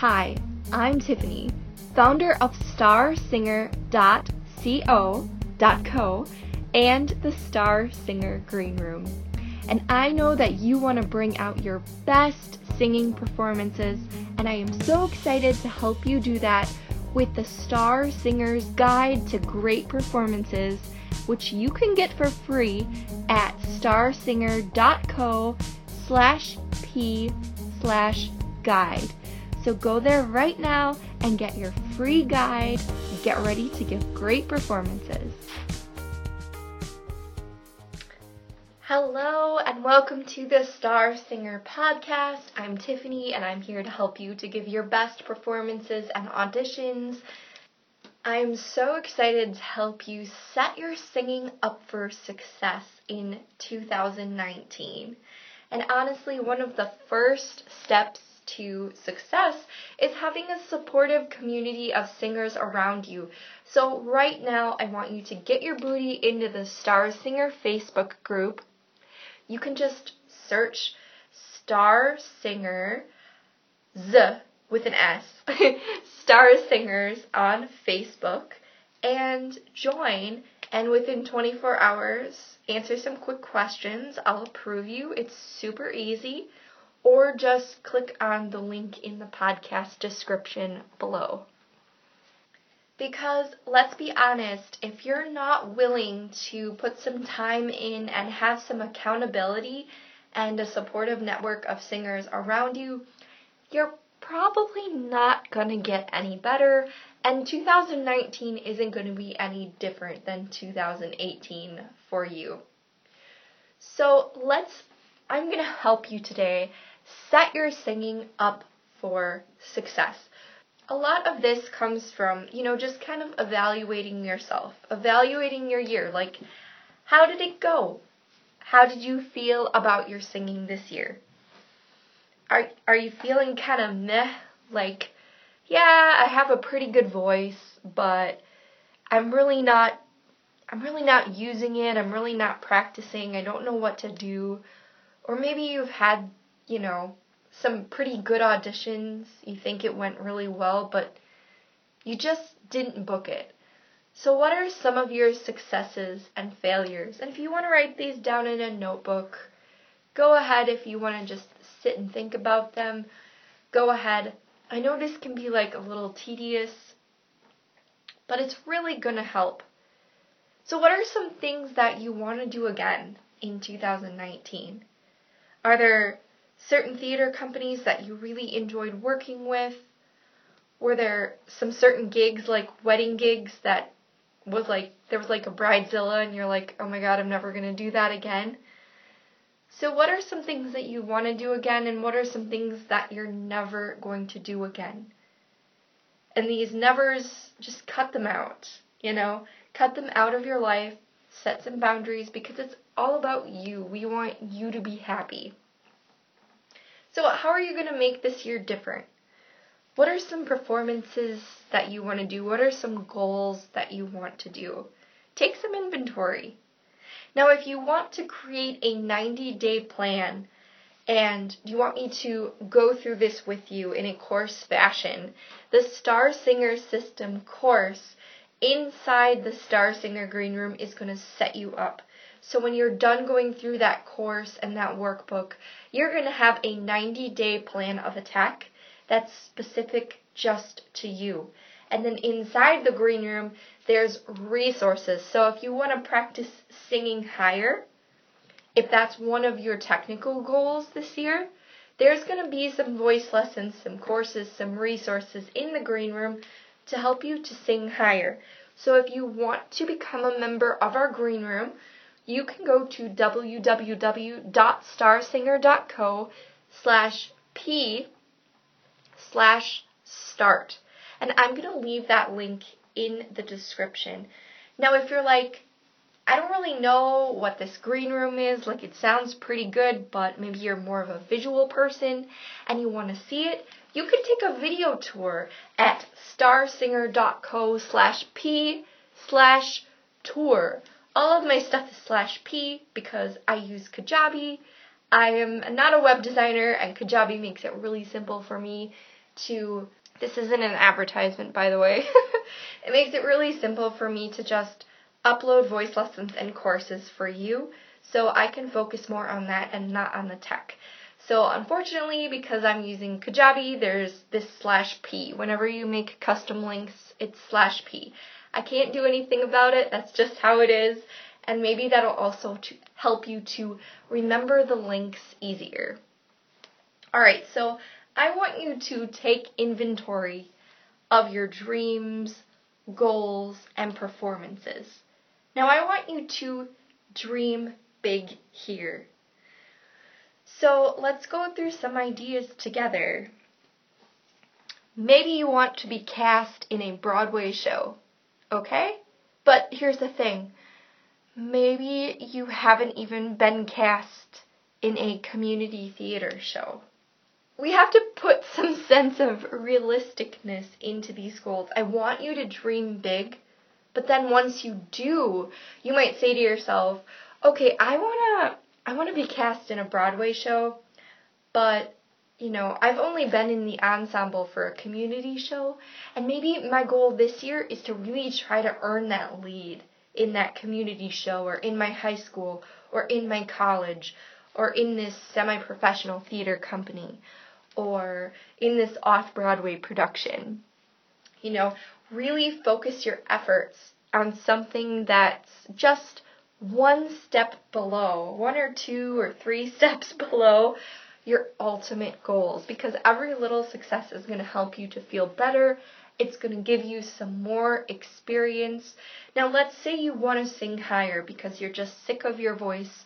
Hi, I'm Tiffany, founder of StarSinger.co.co and the Star Singer Green Room. And I know that you want to bring out your best singing performances, and I am so excited to help you do that with the Star Singer's Guide to Great Performances, which you can get for free at starsinger.co slash p slash guide. So go there right now and get your free guide. Get ready to give great performances. Hello and welcome to the Star Singer podcast. I'm Tiffany and I'm here to help you to give your best performances and auditions. I'm so excited to help you set your singing up for success in 2019. And honestly, one of the first steps to success is having a supportive community of singers around you. So, right now, I want you to get your booty into the Star Singer Facebook group. You can just search Star Singer Z with an S, Star Singers on Facebook, and join. And within 24 hours, answer some quick questions. I'll approve you. It's super easy or just click on the link in the podcast description below. Because let's be honest, if you're not willing to put some time in and have some accountability and a supportive network of singers around you, you're probably not going to get any better, and 2019 isn't going to be any different than 2018 for you. So let's, I'm going to help you today set your singing up for success. A lot of this comes from, you know, just kind of evaluating yourself, evaluating your year. Like, how did it go? How did you feel about your singing this year? Are are you feeling kind of meh? Like, yeah, I have a pretty good voice, but I'm really not I'm really not using it. I'm really not practicing. I don't know what to do. Or maybe you've had you know, some pretty good auditions. You think it went really well, but you just didn't book it. So, what are some of your successes and failures? And if you want to write these down in a notebook, go ahead. If you want to just sit and think about them, go ahead. I know this can be like a little tedious, but it's really going to help. So, what are some things that you want to do again in 2019? Are there certain theater companies that you really enjoyed working with? Were there some certain gigs, like wedding gigs, that was like, there was like a bridezilla and you're like, oh my god, I'm never to do that again? So, what are some things that you want to do again, and what are some things that you're never going to do again? And these nevers, just cut them out, you know? Cut them out of your life, set some boundaries, because it's all about you. We want you to be happy. So, how are you going to make this year different? What are some performances that you want to do? What are some goals that you want to do? Take some inventory. Now, if you want to create a 90 day plan and you want me to go through this with you in a course fashion, the Star Singer System course inside the Star Singer Green Room is going to set you up so when you're done going through that course and that workbook, you're going to have a 90 day plan of attack that's specific just to you. And then inside the green room, there's resources. So if you want to practice singing higher, if that's one of your technical goals this year, there's going to be some voice lessons, some courses, some resources in the green room to help you to sing higher. So if you want to become a member of our green room, you can go to www.starsinger.co slash p slash start. And I'm going to leave that link in the description. Now, if you're like, I don't really know what this green room is, like it sounds pretty good, but maybe you're more of a visual person and you want to see it, you can take a video tour at starsinger.co slash p slash tour. All of my stuff is slash P because I use Kajabi. I am not a web designer and Kajabi makes it really simple for me to this isn't an advertisement by the way. it makes it really simple for me to just upload voice lessons and courses for you so I can focus more on that and not on the tech. So unfortunately, because I'm using Kajabi, there's this slash p. Whenever you make custom links, it's slash p. I can't do anything about it. That's just how it is. And maybe that'll also help you to remember the links easier. Alright, so I want you to take inventory of your dreams, goals, and performances. Now I want you to dream big here. So let's go through some ideas together. Maybe you want to be cast in a Broadway show, okay? But here's the thing maybe you haven't even been cast in a community theater show. We have to put some sense of realisticness into these goals. I want you to dream big, but then once you do, you might say to yourself, okay, I want to I want to be cast in a Broadway show, but you know, I've only been in the ensemble for a community show, and maybe my goal this year is to really try to earn that lead in that community show or in my high school or in my college or in this semi-professional theater company or in this off-Broadway production. You know, really focus your efforts on something that's just one step below, one or two or three steps below your ultimate goals because every little success is going to help you to feel better. It's going to give you some more experience. Now, let's say you want to sing higher because you're just sick of your voice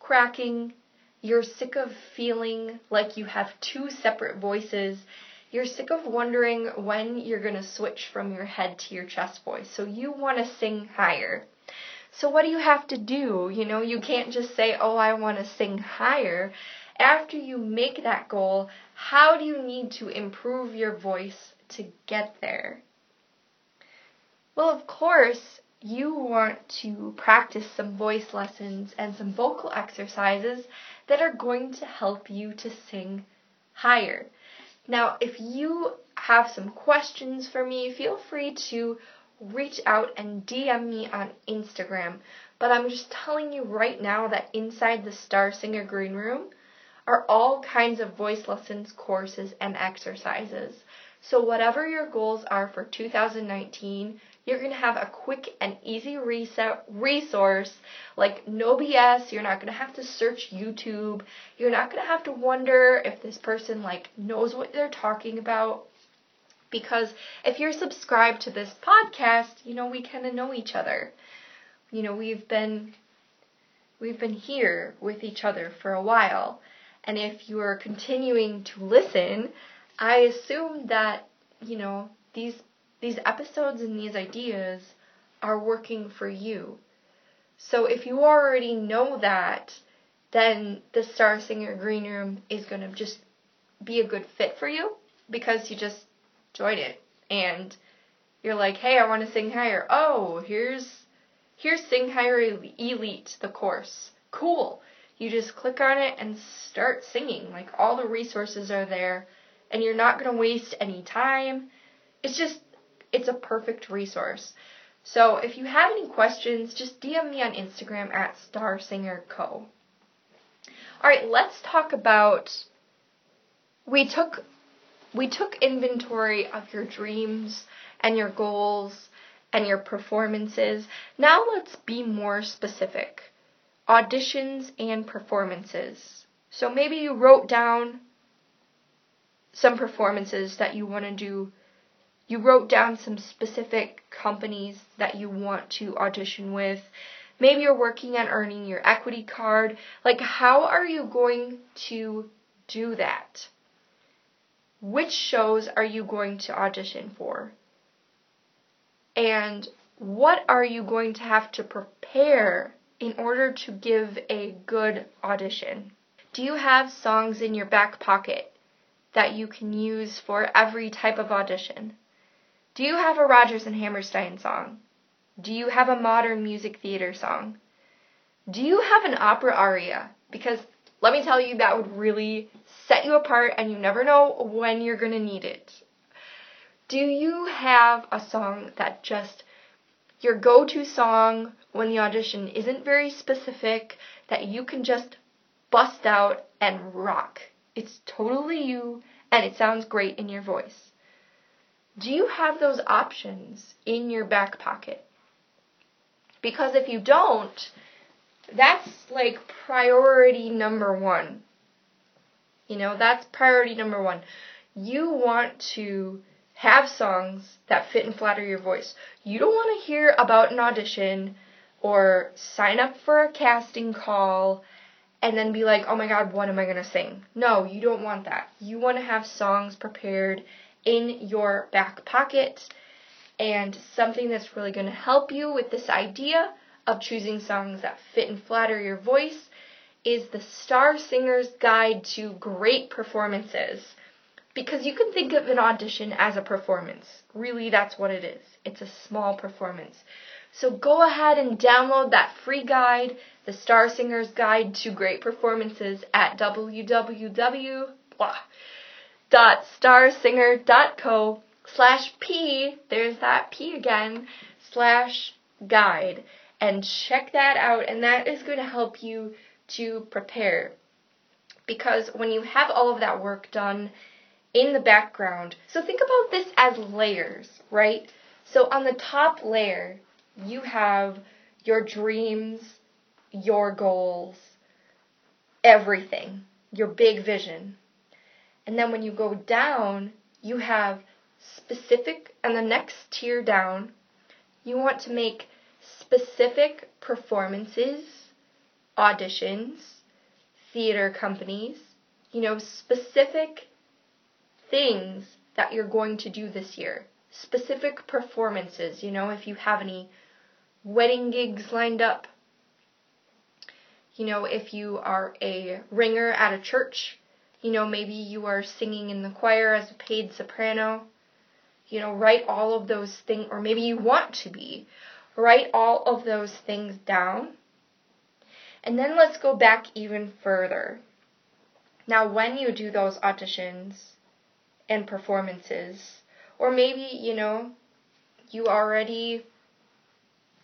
cracking. You're sick of feeling like you have two separate voices. You're sick of wondering when you're going to switch from your head to your chest voice. So you want to sing higher. So what do you have to do? You know, you can't just say, oh, I want to sing higher. After you make that goal, how do you need to improve your voice to get there? Well, of course, you want to practice some voice lessons and some vocal exercises that are going to help you to sing higher. Now, if you have some questions for me, feel free to reach out and DM me on Instagram. But I'm just telling you right now that inside the Star Singer Green Room are all kinds of voice lessons, courses, and exercises. So, whatever your goals are for 2019, you're going to have a quick and easy reset resource like no BS. You're not going to have to search YouTube. You're not going to have to wonder if this person like knows what they're talking about because if you're subscribed to this podcast, you know, we kind of know each other. You know, we've been we've been here with each other for a while. And if you are continuing to listen, I assume that, you know, these these episodes and these ideas are working for you. So if you already know that, then the Star Singer Green Room is going to just be a good fit for you because you just join it. And you're like, hey, I want to sing higher. Oh, here's here's Sing Higher Elite, the course. Cool. You just click on it and start singing. Like all the resources are there, and you're not gonna waste any time. It's just it's a perfect resource. So if you have any questions, just DM me on Instagram at StarSingerCo. Alright, let's talk about we took we took inventory of your dreams and your goals and your performances. Now let's be more specific. Auditions and performances. So maybe you wrote down some performances that you want to do. You wrote down some specific companies that you want to audition with. Maybe you're working on earning your equity card. Like, how are you going to do that? which shows are you going to audition for? And what are you going to have to prepare in order to give a good audition? Do you have songs in your back pocket that you can use for every type of audition? Do you have a Rodgers and Hammerstein song? Do you have a modern music theater song? Do you have an opera aria? Because let me tell you, that would really set you apart and you never know when you're going to need it. Do you have a song that just your go to song when the audition isn't very specific that you can just bust out and rock? It's totally you and it sounds great in your voice. Do you have those options in your back pocket? Because if you don't, that's like priority number one. You know, that's priority number one. You want to have songs that fit and flatter your voice. You don't want to hear about an audition or sign up for a casting call and then be like, oh my god, what am I to sing? No, you don't want that. You want to have songs prepared in your back pocket and something that's really to help you with this idea of choosing songs that fit and flatter your voice is the Star Singer's Guide to Great Performances. Because you can think of an audition as a performance. Really, that's what it is. It's a small performance. So go ahead and download that free guide, the Star Singer's Guide to Great Performances at www.starsinger.co slash P, there's that P again, slash guide. And check that out, and that is going to help you to prepare. Because when you have all of that work done in the background, so think about this as layers, right? So on the top layer, you have your dreams, your goals, everything, your big vision. And then when you go down, you have specific, and the next tier down, you want to make specific performances, auditions, theater companies, you know, specific things that you're going to do this year. Specific performances, you know, if you have any wedding gigs lined up. You know, if you are a ringer at a church, you know, maybe you are singing in the choir as a paid soprano. You know, write all of those things, or maybe you want to be. Write all of those things down. And then let's go back even further. Now, when you do those auditions and performances, or maybe, you know, you already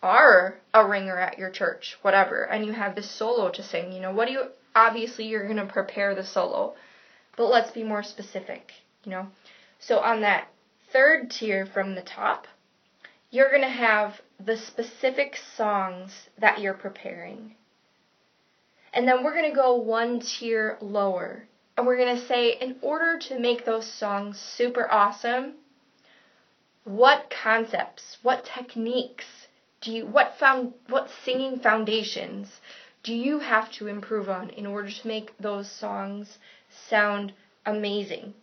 are a ringer at your church, whatever, and you have this solo to sing, you know, what do you, obviously you're going to prepare the solo, but let's be more specific, you know. So on that third tier from the top, you're going to have the specific songs that you're preparing. And then we're going to go one tier lower. And we're going to say, in order to make those songs super awesome, what concepts, what techniques do you, what found, what singing foundations do you have to improve on in order to make those songs sound amazing?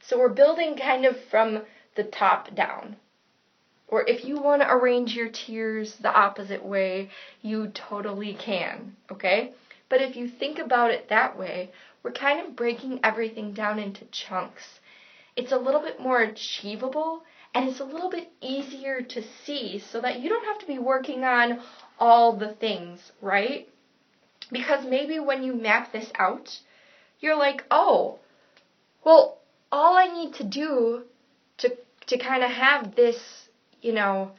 So we're building kind of from the top down. Or if you want to arrange your tiers the opposite way, you totally can, okay? But if you think about it that way, we're kind of breaking everything down into chunks. It's a little bit more achievable and it's a little bit easier to see so that you don't have to be working on all the things, right? Because maybe when you map this out, you're like, oh, well, all I need to do to to kind of have this, you know,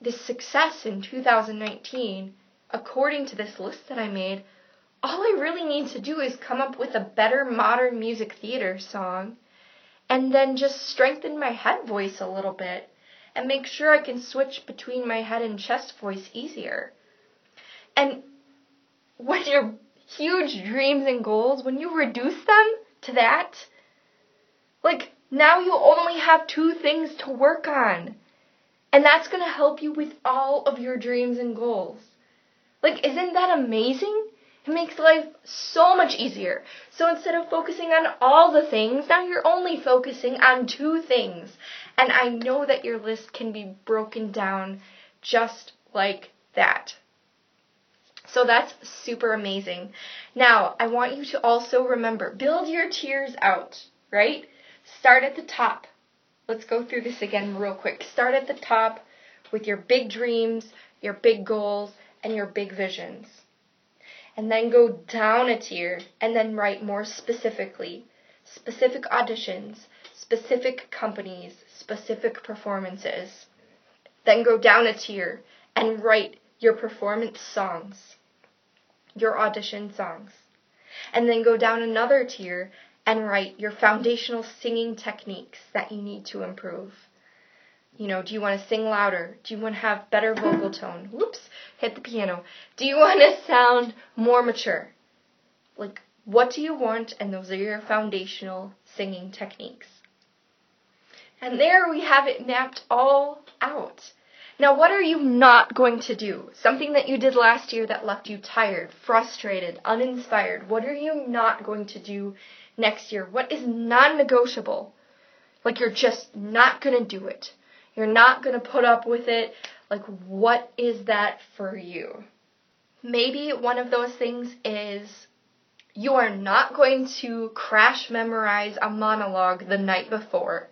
this success in 2019, according to this list that I made, all I really need to do is come up with a better modern music theater song and then just strengthen my head voice a little bit and make sure I can switch between my head and chest voice easier. And when your huge dreams and goals, when you reduce them to that, like now you only have two things to work on. And that's going to help you with all of your dreams and goals. Like, isn't that amazing? It makes life so much easier. So instead of focusing on all the things, now you're only focusing on two things. And I know that your list can be broken down just like that. So that's super amazing. Now, I want you to also remember build your tiers out, right? Start at the top. Let's go through this again real quick. Start at the top with your big dreams, your big goals, and your big visions. And then go down a tier and then write more specifically. Specific auditions, specific companies, specific performances. Then go down a tier and write your performance songs, your audition songs. And then go down another tier and write your foundational singing techniques that you need to improve. You know, do you want to sing louder? Do you want to have better vocal tone? Whoops, hit the piano. Do you want to sound more mature? Like, what do you want? And those are your foundational singing techniques. And there we have it mapped all out. Now, what are you not going to do? Something that you did last year that left you tired, frustrated, uninspired. What are you not going to do next year? What is non negotiable? Like you're just not going to do it. You're not going to put up with it. Like, what is that for you? Maybe one of those things is you are not going to crash memorize a monologue the night before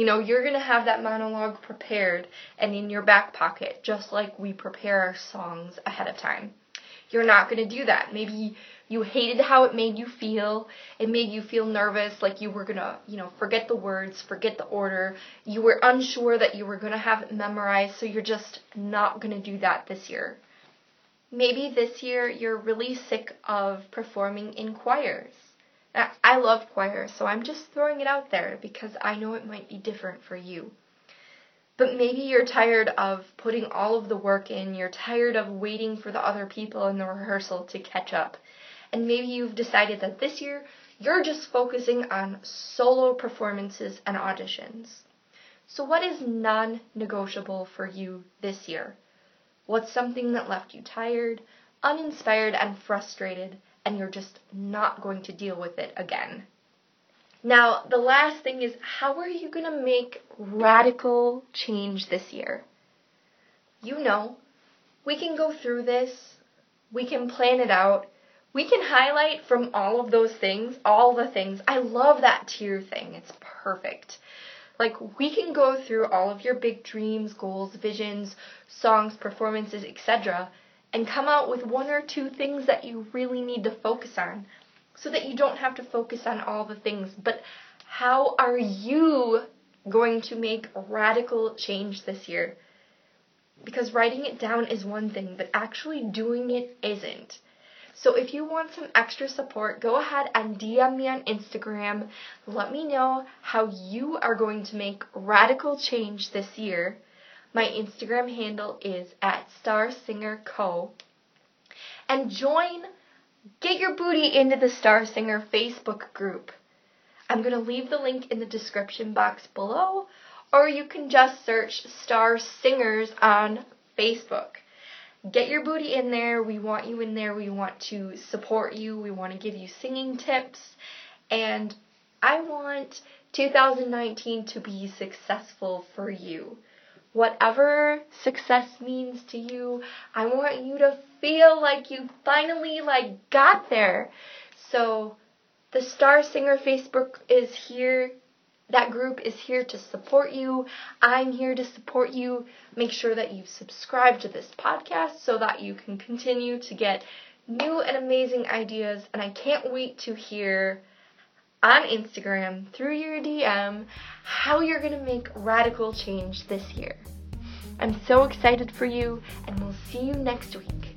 you know, you're going to have that monologue prepared and in your back pocket, just like we prepare our songs ahead of time. You're not going to do that. Maybe you hated how it made you feel. It made you feel nervous, like you were to, you know, forget the words, forget the order. You were unsure that you were to have it memorized, so you're just not to do that this year. Maybe this year you're really sick of performing in choirs. I love choir, so I'm just throwing it out there because I know it might be different for you. But maybe you're tired of putting all of the work in, you're tired of waiting for the other people in the rehearsal to catch up. And maybe you've decided that this year you're just focusing on solo performances and auditions. So, what is non negotiable for you this year? What's something that left you tired, uninspired, and frustrated and you're just not going to deal with it again. Now, the last thing is how are you going to make radical change this year? You know, we can go through this, we can plan it out, we can highlight from all of those things, all the things. I love that tier thing, it's perfect. Like, we can go through all of your big dreams, goals, visions, songs, performances, etc., and come out with one or two things that you really need to focus on so that you don't have to focus on all the things. But how are you going to make radical change this year? Because writing it down is one thing, but actually doing it isn't. So if you want some extra support, go ahead and DM me on Instagram. Let me know how you are going to make radical change this year. My Instagram handle is at Star Singer Co. And join, get your booty into the Star Singer Facebook group. I'm going to leave the link in the description box below, or you can just search Star Singers on Facebook. Get your booty in there. We want you in there. We want to support you. We want to give you singing tips. And I want 2019 to be successful for you whatever success means to you, I want you to feel like you finally like got there. So the Star Singer Facebook is here. That group is here to support you. I'm here to support you. Make sure that you subscribe to this podcast so that you can continue to get new and amazing ideas. And I can't wait to hear on Instagram through your DM how you're going to make radical change this year. I'm so excited for you, and we'll see you next week.